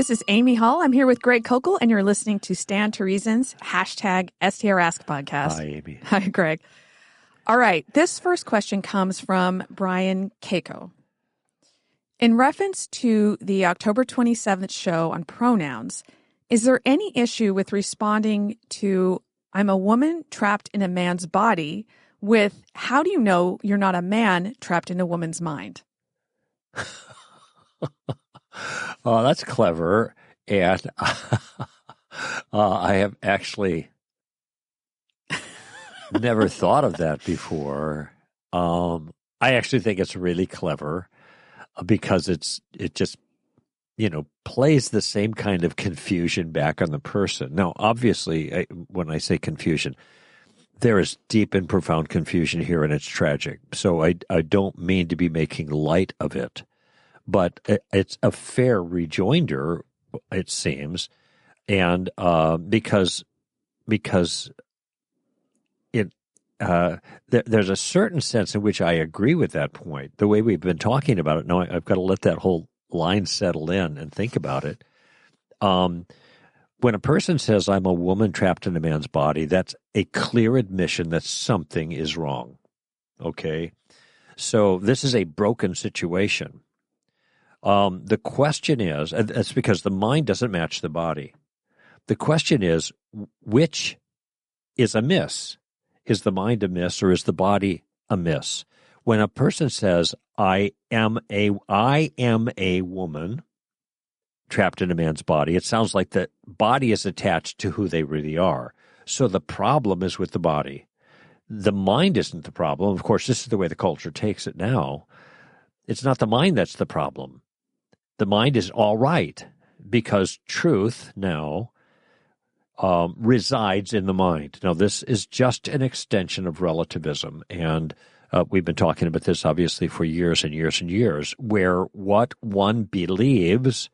This is Amy Hall. I'm here with Greg Koukl, and you're listening to Stand to Reason's hashtag STR Ask podcast. Hi, Amy. Hi, Greg. All right. This first question comes from Brian Keiko. In reference to the October 27th show on pronouns, is there any issue with responding to I'm a woman trapped in a man's body with how do you know you're not a man trapped in a woman's mind? oh, that's clever. And uh, I have actually never thought of that before. Um, I actually think it's really clever uh, because it's it just you know plays the same kind of confusion back on the person. Now, obviously, I, when I say confusion, there is deep and profound confusion here, and it's tragic. So I I don't mean to be making light of it but it's a fair rejoinder, it seems, and uh, because because it uh, th- there's a certain sense in which I agree with that point. The way we've been talking about it, now I've got to let that whole line settle in and think about it. Um, when a person says, I'm a woman trapped in a man's body, that's a clear admission that something is wrong. Okay? So this is a broken situation. Um, the question is, and that's because the mind doesn't match the body. The question is, which is amiss? Is the mind amiss or is the body amiss? When a person says, I am a, I am a woman trapped in a man's body, it sounds like the body is attached to who they really are. So the problem is with the body. The mind isn't the problem. Of course, this is the way the culture takes it now. It's not the mind that's the problem the mind is all right because truth now um, resides in the mind. Now, this is just an extension of relativism. And uh, we've been talking about this obviously for years and years and years, where what one believes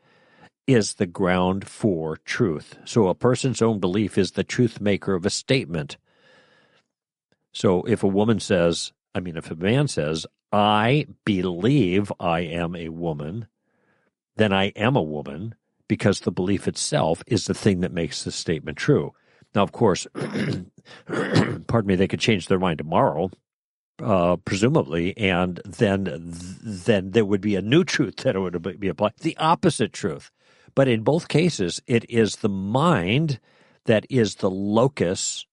is the ground for truth. So a person's own belief is the truth maker of a statement. So if a woman says, I mean, if a man says, I believe I am a woman, then I am a woman because the belief itself is the thing that makes the statement true. Now, of course, pardon me, they could change their mind tomorrow, uh, presumably, and then then there would be a new truth that would be applied, the opposite truth. But in both cases, it is the mind that is the locus,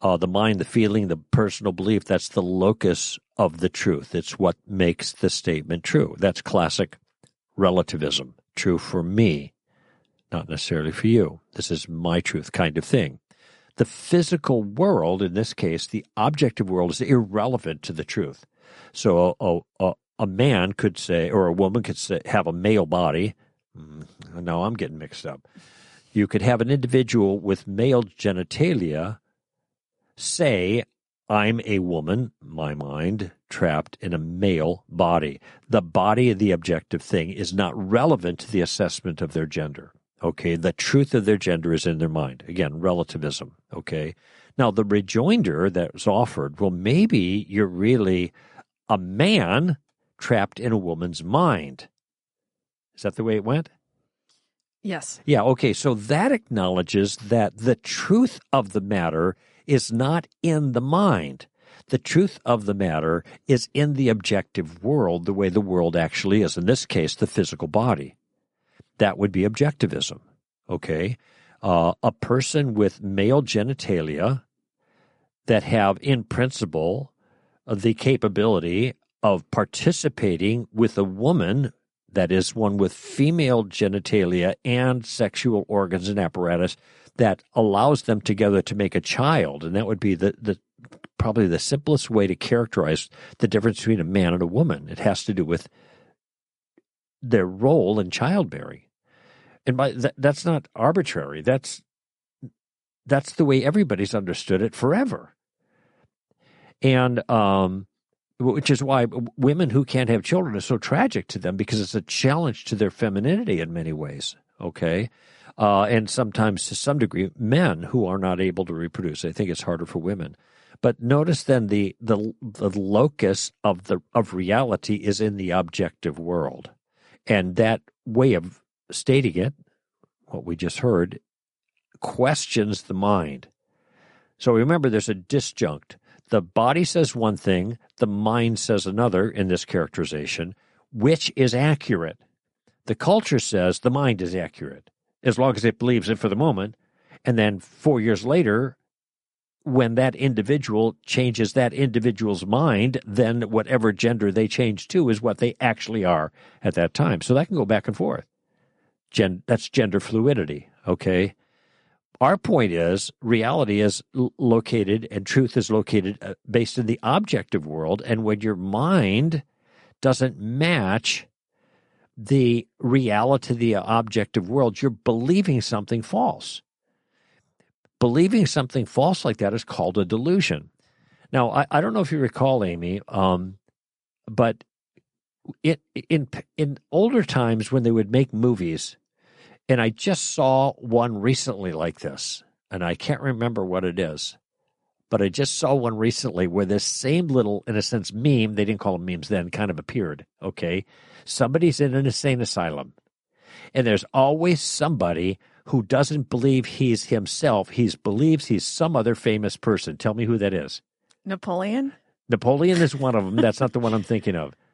uh, the mind, the feeling, the personal belief. That's the locus of the truth. It's what makes the statement true. That's classic relativism. True for me, not necessarily for you. This is my truth kind of thing. The physical world, in this case, the objective world, is irrelevant to the truth. So a, a, a man could say, or a woman could say, have a male body. Mm, no, I'm getting mixed up. You could have an individual with male genitalia say, I'm a woman, my mind, trapped in a male body. The body of the objective thing is not relevant to the assessment of their gender. Okay. The truth of their gender is in their mind. Again, relativism. Okay. Now, the rejoinder that was offered, well, maybe you're really a man trapped in a woman's mind. Is that the way it went? Yes. Yeah. Okay. So that acknowledges that the truth of the matter is not in the mind. The truth of the matter is in the objective world, the way the world actually is. In this case, the physical body. That would be objectivism. Okay. Uh, a person with male genitalia that have, in principle, the capability of participating with a woman that is one with female genitalia and sexual organs and apparatus that allows them together to make a child. And that would be the, the probably the simplest way to characterize the difference between a man and a woman. It has to do with their role in childbearing. And by that, that's not arbitrary. That's that's the way everybody's understood it forever. And um, which is why women who can't have children is so tragic to them because it's a challenge to their femininity in many ways. Okay uh, and sometimes to some degree men who are not able to reproduce. I think it's harder for women. But notice then the, the the locus of the of reality is in the objective world, and that way of stating it, what we just heard, questions the mind. So remember, there's a disjunct. The body says one thing, the mind says another in this characterization. Which is accurate? The culture says the mind is accurate, as long as it believes it for the moment. And then four years later, when that individual changes that individual's mind, then whatever gender they change to is what they actually are at that time. So that can go back and forth. Gen- that's gender fluidity, okay? Our point is reality is l- located and truth is located uh, based in the objective world. And when your mind doesn't match the reality the objective world, you're believing something false believing something false like that is called a delusion. Now, I, I don't know if you recall, Amy, um, but in, in in older times when they would make movies, and I just saw one recently like this, and I can't remember what it is, but I just saw one recently where this same little, in a sense, meme, they didn't call them memes then, kind of appeared. Okay. Somebody's in an insane asylum, and there's always somebody who doesn't believe he's himself. He believes he's some other famous person. Tell me who that is. Napoleon? Napoleon is one of them. That's not the one I'm thinking of.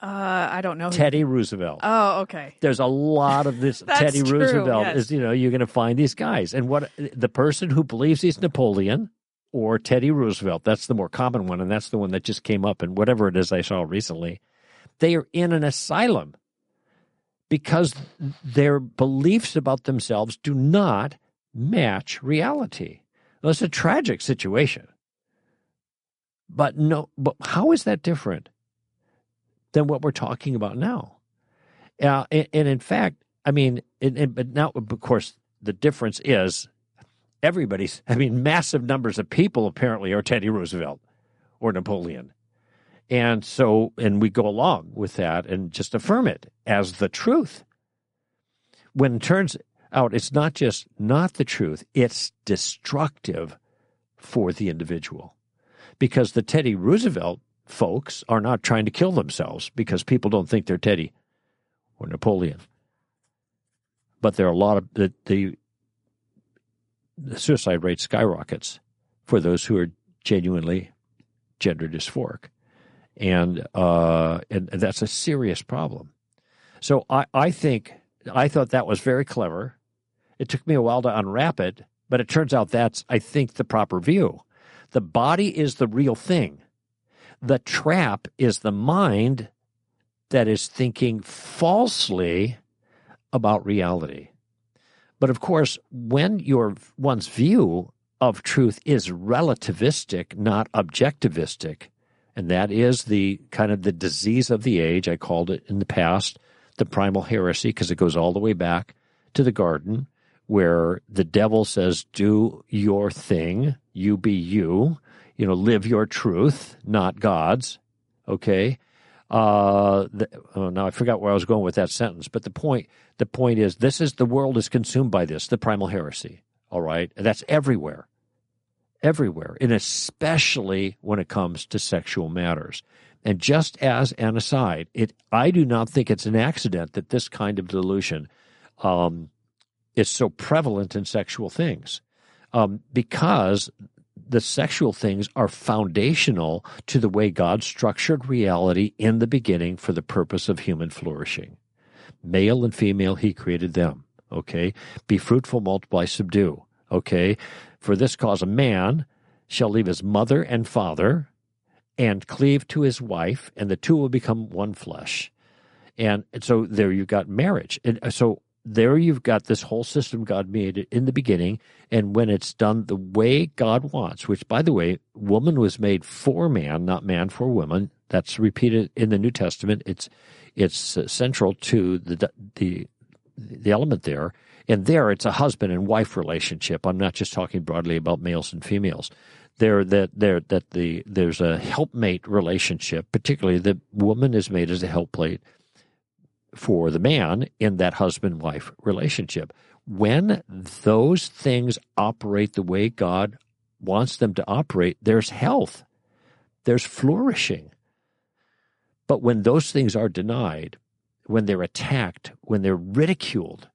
Uh, I don't know. Teddy Roosevelt. Oh, okay. There's a lot of this. Teddy true, Roosevelt yes. is, you know, you're going to find these guys. And what the person who believes he's Napoleon or Teddy Roosevelt, that's the more common one. And that's the one that just came up. And whatever it is I saw recently, they are in an asylum because their beliefs about themselves do not match reality. Well, it's a tragic situation. But no, but how is that different than what we're talking about now? Uh, and, and in fact, I mean, and, and, but now, of course, the difference is everybody's, I mean, massive numbers of people apparently are Teddy Roosevelt or Napoleon. And so, and we go along with that and just affirm it as the truth. When it turns out it's not just not the truth, it's destructive for the individual. Because the Teddy Roosevelt folks are not trying to kill themselves because people don't think they're Teddy or Napoleon. But there are a lot of the, the, the suicide rate skyrockets for those who are genuinely gender dysphoric and uh, and that's a serious problem. So I, I think I thought that was very clever. It took me a while to unwrap it, but it turns out that's I think the proper view. The body is the real thing. The trap is the mind that is thinking falsely about reality. But of course, when your one's view of truth is relativistic, not objectivistic, and that is the kind of the disease of the age. I called it in the past the primal heresy because it goes all the way back to the garden where the devil says, Do your thing, you be you, you know, live your truth, not God's. Okay. Uh, the, oh, now I forgot where I was going with that sentence, but the point, the point is, this is the world is consumed by this, the primal heresy. All right, that's everywhere everywhere, and especially when it comes to sexual matters. And just as an aside, it I do not think it's an accident that this kind of delusion um, is so prevalent in sexual things, um, because the sexual things are foundational to the way God structured reality in the beginning for the purpose of human flourishing. Male and female, He created them. Okay, be fruitful, multiply, subdue. Okay, for this cause, a man shall leave his mother and father and cleave to his wife, and the two will become one flesh. And, so there you've got marriage. And uh, so there you've got this whole system God made in the beginning. And when it's done the way God wants, which, by the way, woman was made for man, not man for woman. That's repeated in the New Testament. It's it's uh, central to the the the element there. And there, it's a husband and wife relationship. I'm not just talking broadly about males and females. There, that there, that the there's a helpmate relationship. Particularly, the woman is made as a helpmate for the man in that husband wife relationship. When those things operate the way God wants them to operate, there's health, there's flourishing. But when those things are denied, when they're attacked, when they're ridiculed,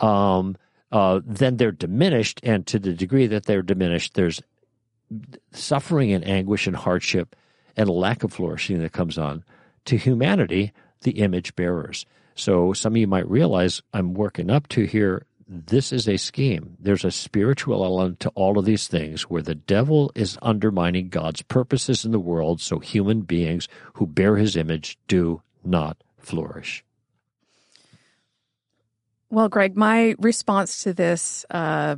um, uh, then they're diminished. And to the degree that they're diminished, there's suffering and anguish and hardship and a lack of flourishing that comes on to humanity, the image bearers. So some of you might realize I'm working up to here. This is a scheme. There's a spiritual element to all of these things where the devil is undermining God's purposes in the world so human beings who bear his image do not flourish. Well, Greg, my response to this uh,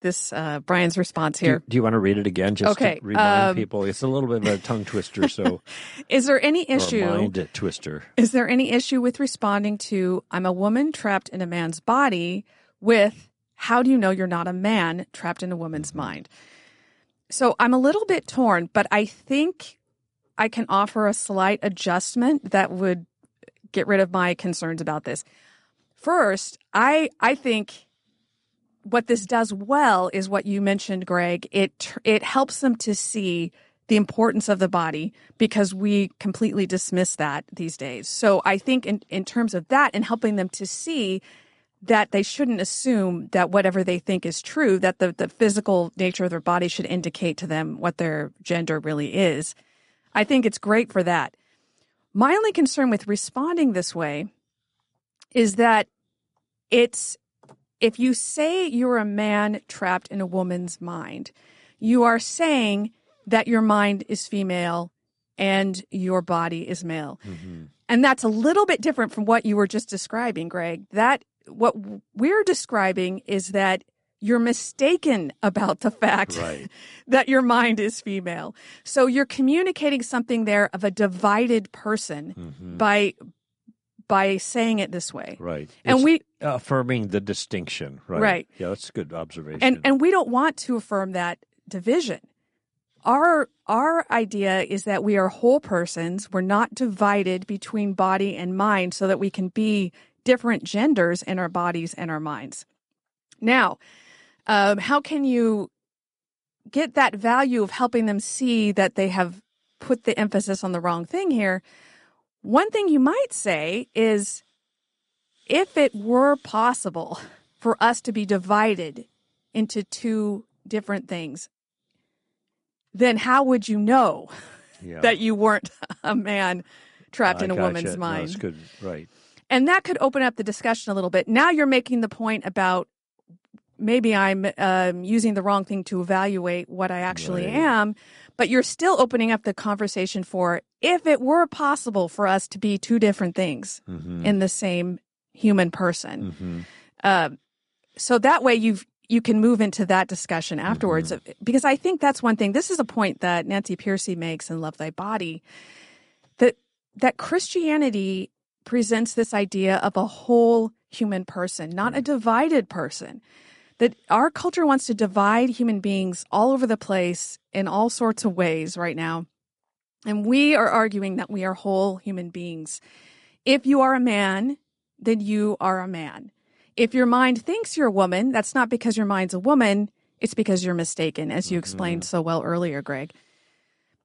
this uh, Brian's response here. Do, do, you want to read it again, just okay. to remind um, people? It's a little bit of a tongue twister. So, is there any issue? mind twister. Is there any issue with responding to "I'm a woman trapped in a man's body" with "How do you know you're not a man trapped in a woman's mm-hmm. mind?" So I'm a little bit torn, but I think I can offer a slight adjustment that would get rid of my concerns about this. First, I I think what this does well is what you mentioned, Greg. It it helps them to see the importance of the body because we completely dismiss that these days. So I think in, in terms of that and helping them to see that they shouldn't assume that whatever they think is true, that the, the physical nature of their body should indicate to them what their gender really is. I think it's great for that. My only concern with responding this way is that it's if you say you're a man trapped in a woman's mind, you are saying that your mind is female and your body is male. Mm-hmm. And that's a little bit different from what you were just describing, Greg. That what we're describing is that you're mistaken about the fact right. that your mind is female. So you're communicating something there of a divided person mm-hmm. by by saying it this way. Right. And it's we affirming the distinction, right? Right. Yeah, that's a good observation. And and we don't want to affirm that division. Our our idea is that we are whole persons. We're not divided between body and mind so that we can be different genders in our bodies and our minds. Now, um, how can you get that value of helping them see that they have put the emphasis on the wrong thing here? One thing you might say is if it were possible for us to be divided into two different things, then how would you know yeah. that you weren't a man trapped I in a gotcha. woman's mind? No, good, right. And that could open up the discussion a little bit. Now you're making the point about maybe I'm um, using the wrong thing to evaluate what I actually right. am but you're still opening up the conversation for if it were possible for us to be two different things mm-hmm. in the same human person. Mm-hmm. Uh, so that way you've you can move into that discussion afterwards mm-hmm. because I think that's one thing. This is a point that Nancy Pearcey makes in Love Thy Body that that Christianity presents this idea of a whole human person, not a divided person that our culture wants to divide human beings all over the place in all sorts of ways right now. And we are arguing that we are whole human beings. If you are a man, then you are a man. If your mind thinks you're a woman, that's not because your mind's a woman, it's because you're mistaken, as you explained mm-hmm. so well earlier, Greg.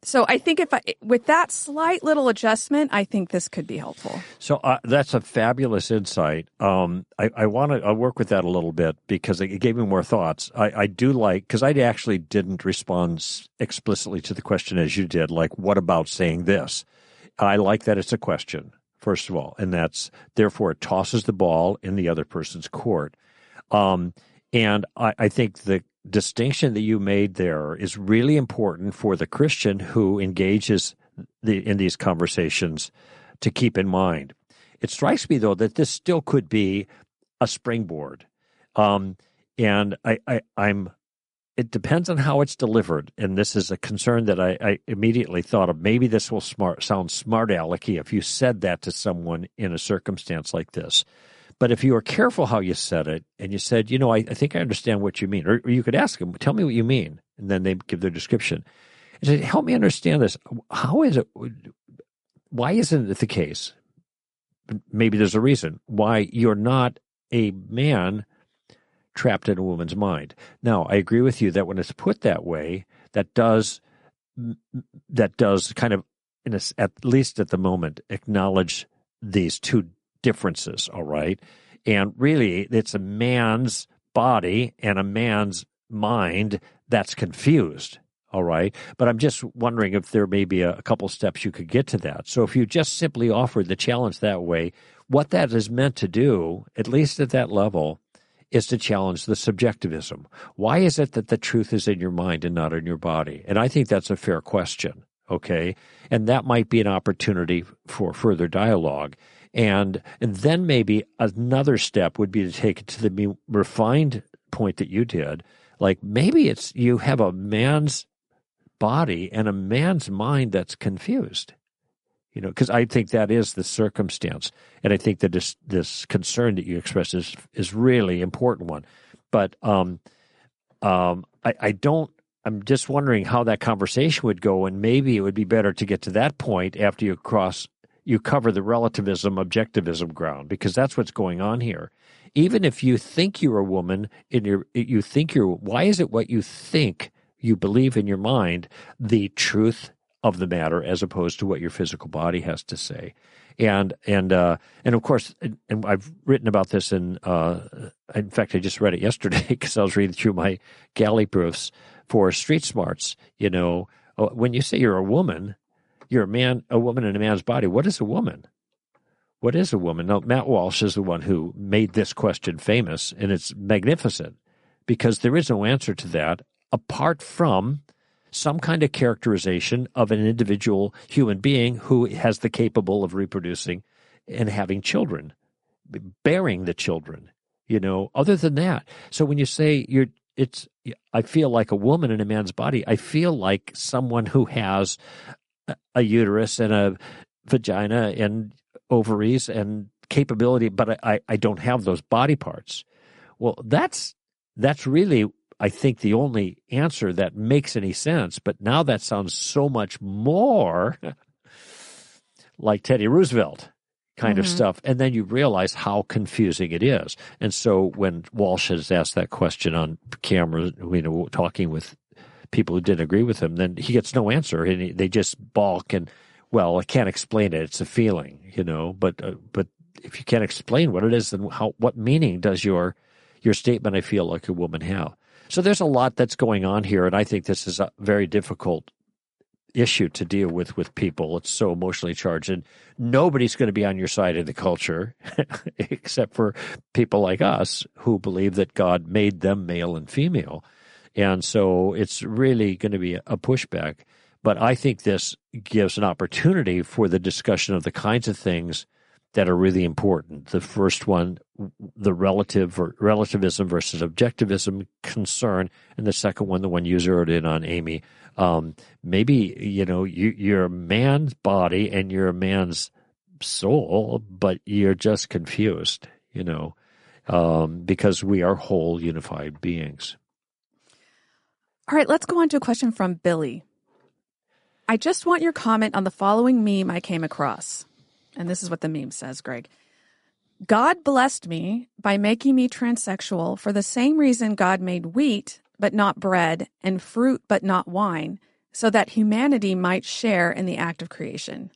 So I think if I, with that slight little adjustment, I think this could be helpful. So uh, that's a fabulous insight. Um, I, I want to work with that a little bit because it gave me more thoughts. I, I do like because I actually didn't respond explicitly to the question as you did. Like, what about saying this? I like that it's a question first of all, and that's therefore it tosses the ball in the other person's court. Um, and I, I think the distinction that you made there is really important for the Christian who engages the, in these conversations to keep in mind. It strikes me, though, that this still could be a springboard. Um, and I, I, I'm it depends on how it's delivered. And this is a concern that I, I immediately thought of. Maybe this will smart, sound smart alecky if you said that to someone in a circumstance like this. But if you were careful how you said it and you said, you know, I, I think I understand what you mean, or, or, you could ask them, tell me what you mean. And then they give their description. And say, help me understand this. How is it? Why isn't it the case? Maybe there's a reason why you're not a man trapped in a woman's mind. Now, I agree with you that when it's put that way, that does that does kind of, in a, at least at the moment, acknowledge these two differences, all right? And really, it's a man's body and a man's mind that's confused. All right. But I'm just wondering if there may be a, a couple steps you could get to that. So if you just simply offered the challenge that way, what that is meant to do, at least at that level, is to challenge the subjectivism. Why is it that the truth is in your mind and not in your body? And I think that's a fair question. Okay. And that might be an opportunity for further dialogue. And, and then maybe another step would be to take it to the refined point that you did. Like maybe it's you have a man's body and a man's mind that's confused. You know, because I think that is the circumstance, and I think that this this concern that you express is is really important one. But um, um, I, I don't. I'm just wondering how that conversation would go, and maybe it would be better to get to that point after you cross you cover the relativism objectivism ground because that's what's going on here even if you think you're a woman in your you think you're why is it what you think you believe in your mind the truth of the matter as opposed to what your physical body has to say. And and uh, and of course and I've written about this in uh, in fact I just read it yesterday because I was reading through my galley proofs for street smarts you know. Uh, when you say you're a woman you're a man a woman in a man's body what is a woman? What is a woman? Now Matt Walsh is the one who made this question famous and it's magnificent because there is no answer to that apart from some kind of characterization of an individual human being who has the capable of reproducing and having children, bearing the children. You know, other than that, so when you say you're, it's, I feel like a woman in a man's body. I feel like someone who has a uterus and a vagina and ovaries and capability, but I, I don't have those body parts. Well, that's that's really I think, the only answer that makes any sense. But now that sounds so much more like Teddy Roosevelt kind mm-hmm. of stuff. And then you realize how confusing it is. And so when Walsh has asked that question on camera, you know, talking with people who didn't agree with him, then he gets no answer, and they just balk and, well, I can't explain it. It's a feeling, you know. But uh, but if you can't explain what it is, then how what meaning does your your statement "I feel like a woman" have? So there's a lot that's going on here, and I think this is a very difficult issue to deal with with people. It's so emotionally charged, and nobody's going to be on your side in the culture except for people like us who believe that God made them male and female. And so it's really going to be a pushback. But I think this gives an opportunity for the discussion of the kinds of things that are really important. The first one, the relative or relativism versus objectivism concern, and the second one, the one you zeroed in on, Amy. Um, maybe you know you, you're a man's body and you're a man's soul, but you're just confused. You know, um, because we are whole, unified beings. All right, let's go on to a question from Billy. I just want your comment on the following meme I came across. And this is what the meme says, Greg. God blessed me by making me transsexual for the same reason God made wheat but not bread and fruit but not wine, so that humanity might share in the act of creation.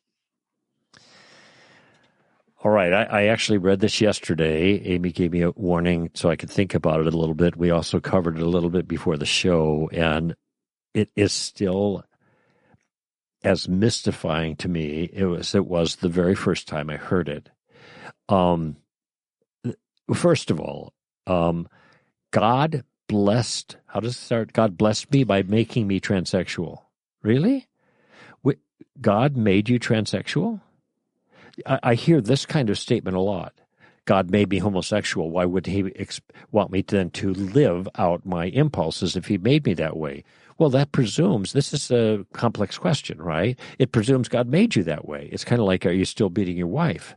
All right. I, I, actually read this yesterday. Amy gave me a warning so I could think about it a little bit. We also covered it a little bit before the show, and it is still as mystifying to me it was it was the very first time I heard it. Um, first of all, um, God blessed. How does it start? God blessed me by making me transsexual. Really? God made you transsexual? I, I hear this kind of statement a lot. God made me homosexual. Why would He ex- want me then to live out my impulses if He made me that way? Well, that presumes this is a complex question, right? It presumes God made you that way. It's kind of like, are you still beating your wife?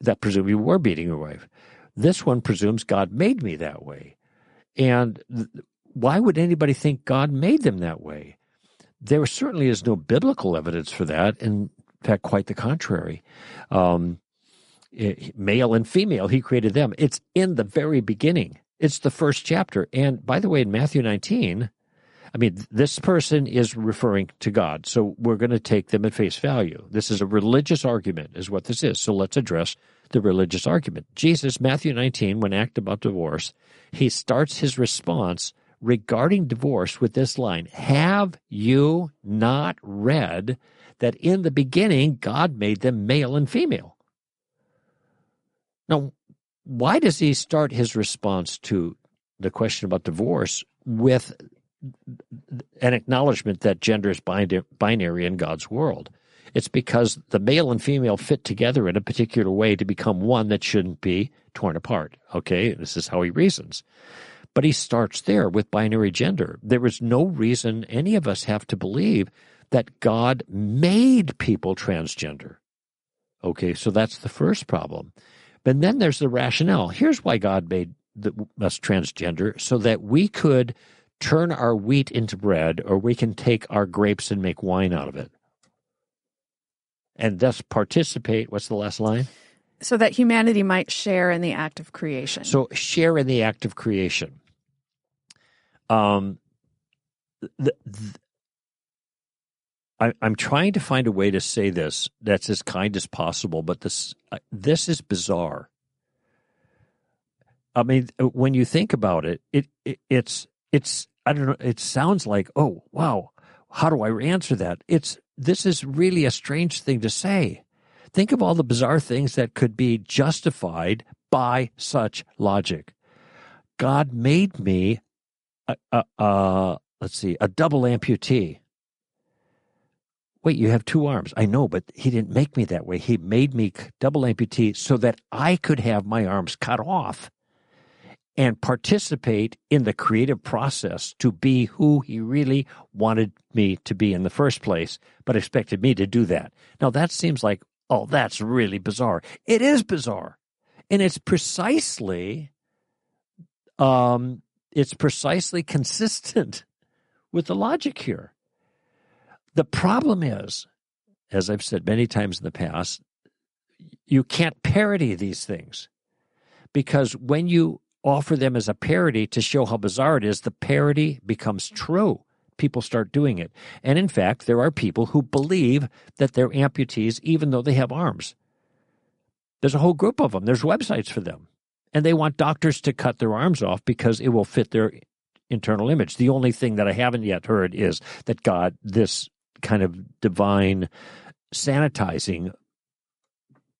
That presumes you were beating your wife. This one presumes God made me that way. And th- why would anybody think God made them that way? There certainly is no biblical evidence for that. In fact, quite the contrary. Um, it, male and female, he created them. It's in the very beginning. It's the first chapter. And by the way, in Matthew 19, I mean, this person is referring to God, so we're going to take them at face value. This is a religious argument, is what this is. So let's address the religious argument. Jesus, Matthew 19, when asked about divorce, he starts his response regarding divorce with this line Have you not read that in the beginning God made them male and female? Now, why does he start his response to the question about divorce with an acknowledgement that gender is binary in God's world? It's because the male and female fit together in a particular way to become one that shouldn't be torn apart. Okay, this is how he reasons. But he starts there with binary gender. There is no reason any of us have to believe that God made people transgender. Okay, so that's the first problem. But then there's the rationale. Here's why God made the, us transgender so that we could turn our wheat into bread or we can take our grapes and make wine out of it. And thus participate. What's the last line? So that humanity might share in the act of creation. So share in the act of creation. Um, the, the, I, am trying to find a way to say this that's as kind as possible, but this uh, this is bizarre. I mean, when you think about it, it, it it's it's I don't know. It sounds like oh wow, how do I answer that? It's this is really a strange thing to say. Think of all the bizarre things that could be justified by such logic. God made me a, a, a let's see a double amputee Wait, you have two arms. I know, but he didn't make me that way. He made me double amputee so that I could have my arms cut off and participate in the creative process to be who he really wanted me to be in the first place, but expected me to do that. Now, that seems like, oh, that's really bizarre. It is bizarre. And it's precisely, um, it's precisely consistent with the logic here. The problem is, as I've said many times in the past, you can't parody these things because when you offer them as a parody to show how bizarre it is, the parody becomes true. People start doing it. And in fact, there are people who believe that they're amputees even though they have arms. There's a whole group of them, there's websites for them. And they want doctors to cut their arms off because it will fit their internal image. The only thing that I haven't yet heard is that God, this kind of divine sanitizing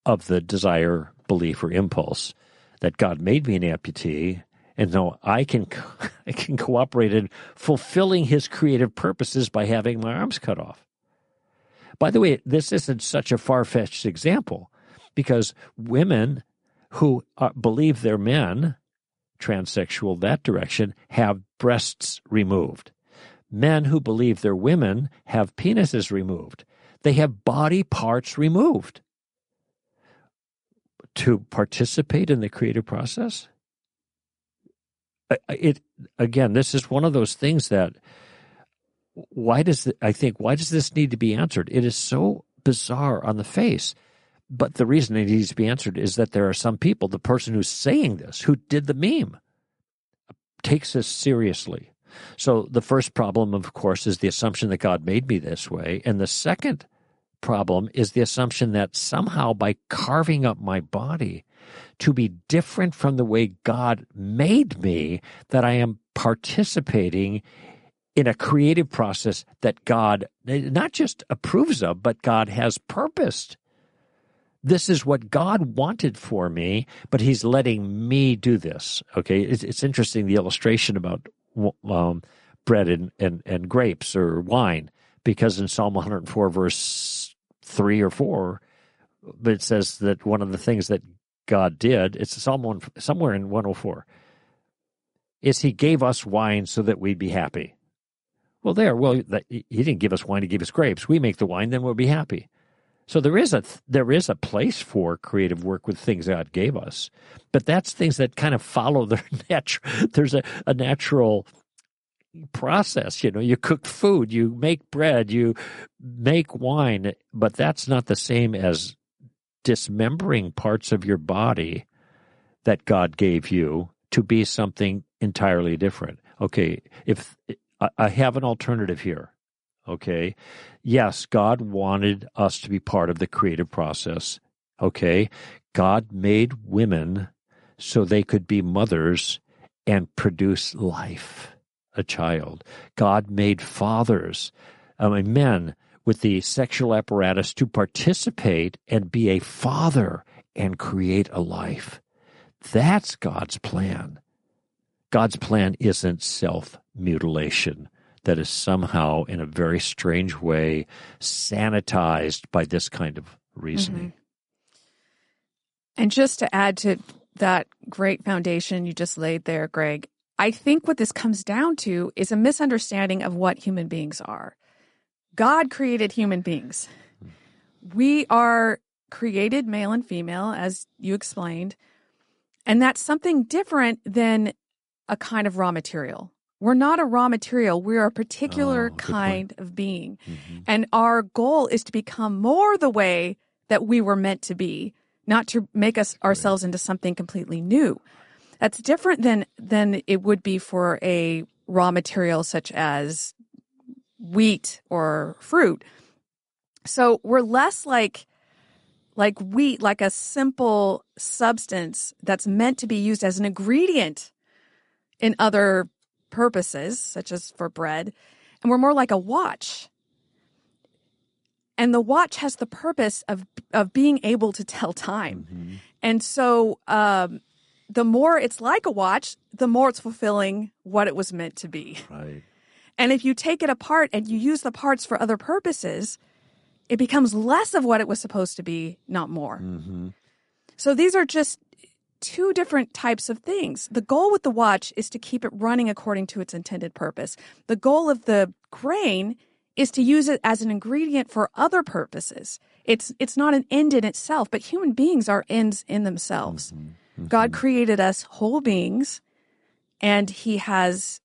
of the desire, belief, or impulse that God made me an amputee, and though I can I can cooperate in fulfilling His creative purposes by having my arms cut off. By the way, this isn't such a far fetched example because women who are, believe they're men, transsexual that direction, have breasts removed men who believe they're women have penises removed. They have body parts removed to participate in the creative process. It again, this is one of those things that why does the, I think why does this need to be answered? It is so bizarre on the face. But the reason it needs to be answered is that there are some people, the person who's saying this, who did the meme, takes this seriously so the first problem, of course, is the assumption that God made me this way. And the second problem is the assumption that somehow by carving up my body to be different from the way God made me, that I am participating in a creative process that God not just approves of, but God has purposed. This is what God wanted for me, but He's letting me do this. Okay, it's, it's interesting the illustration about um, bread and, and, and grapes or wine, because in Psalm 104, verse 3 or 4, but it says that one of the things that God did, it's Psalm one, somewhere in 104, is He gave us wine so that we'd be happy. Well, there, well, He didn't give us wine; He gave us grapes. We make the wine, then we'll be happy. So there is a there is a place for creative work with things God gave us, but that's things that kind of follow their natural. There's a, a natural process. You know, you cook food, you make bread, you make wine, but that's not the same as dismembering parts of your body that God gave you to be something entirely different. Okay, if I, have an alternative here. Okay. Yes, God wanted us to be part of the creative process. Okay. God made women so they could be mothers and produce life, a child. God made fathers, I mean, men with the sexual apparatus to participate and be a father and create a life. That's God's plan. God's plan isn't self mutilation that is somehow, in a very strange way, sanitized by this kind of reasoning. Mm-hmm. And just to add to that great foundation you just laid there, Greg, I think what this comes down to is a misunderstanding of what human beings are. God created human beings. We are created male and female, as you explained, and that's something different than a kind of raw material. We're not a raw material. We're a particular oh, kind of being. Mm-hmm. And our goal is to become more the way that we were meant to be, not to make us ourselves into something completely new. That's different than than it would be for a raw material such as wheat or fruit. So we're less like like wheat, like a simple substance that's meant to be used as an ingredient in other purposes, such as for bread, and we're more like a watch. And the watch has the purpose of of being able to tell time. Mm-hmm. And so um, the more it's like a watch, the more it's fulfilling what it was meant to be. Right. And if you take it apart and you use the parts for other purposes, it becomes less of what it was supposed to be, not more. Mm-hmm. So these are just two different types of things. The goal with the watch is to keep it running according to its intended purpose. The goal of the grain is to use it as an ingredient for other purposes. It's it's not an end in itself, but human beings are ends in themselves. Mm-hmm. Mm-hmm. God created us whole beings and he has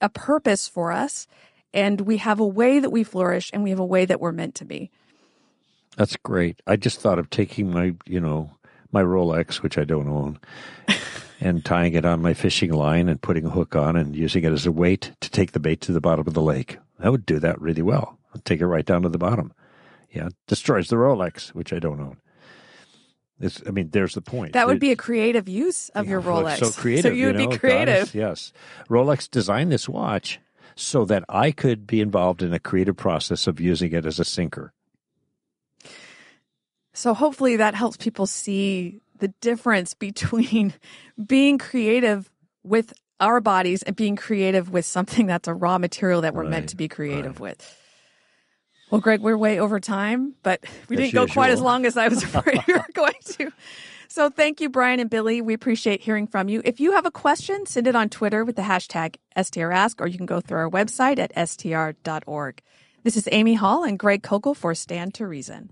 a purpose for us and we have a way that we flourish and we have a way that we're meant to be. That's great. I just thought of taking my, you know, my Rolex, which I don't own, and tying it on my fishing line and putting a hook on and using it as a weight to take the bait to the bottom of the lake. I would do that really well. I'd take it right down to the bottom. Yeah, destroys the Rolex, which I don't own. It's, I mean, there's the point. That would be a creative use of yeah, your Rolex. So creative. So you would you know, be creative. yes. Rolex designed this watch so that I could be involved in a creative process of using it as a sinker. So hopefully that helps people see the difference between being creative with our bodies and being creative with something that's a raw material that we're right, meant to be creative right. with. Well, Greg, we're way over time, but we didn't go quite as long as I was afraid we were going to. So thank you, Brian and Billy. We appreciate hearing from you. If you have a question, send it on Twitter with the hashtag STRask, or you can go through our website at str.org. This is Amy Hall and Greg Koukl for Stand to Reason.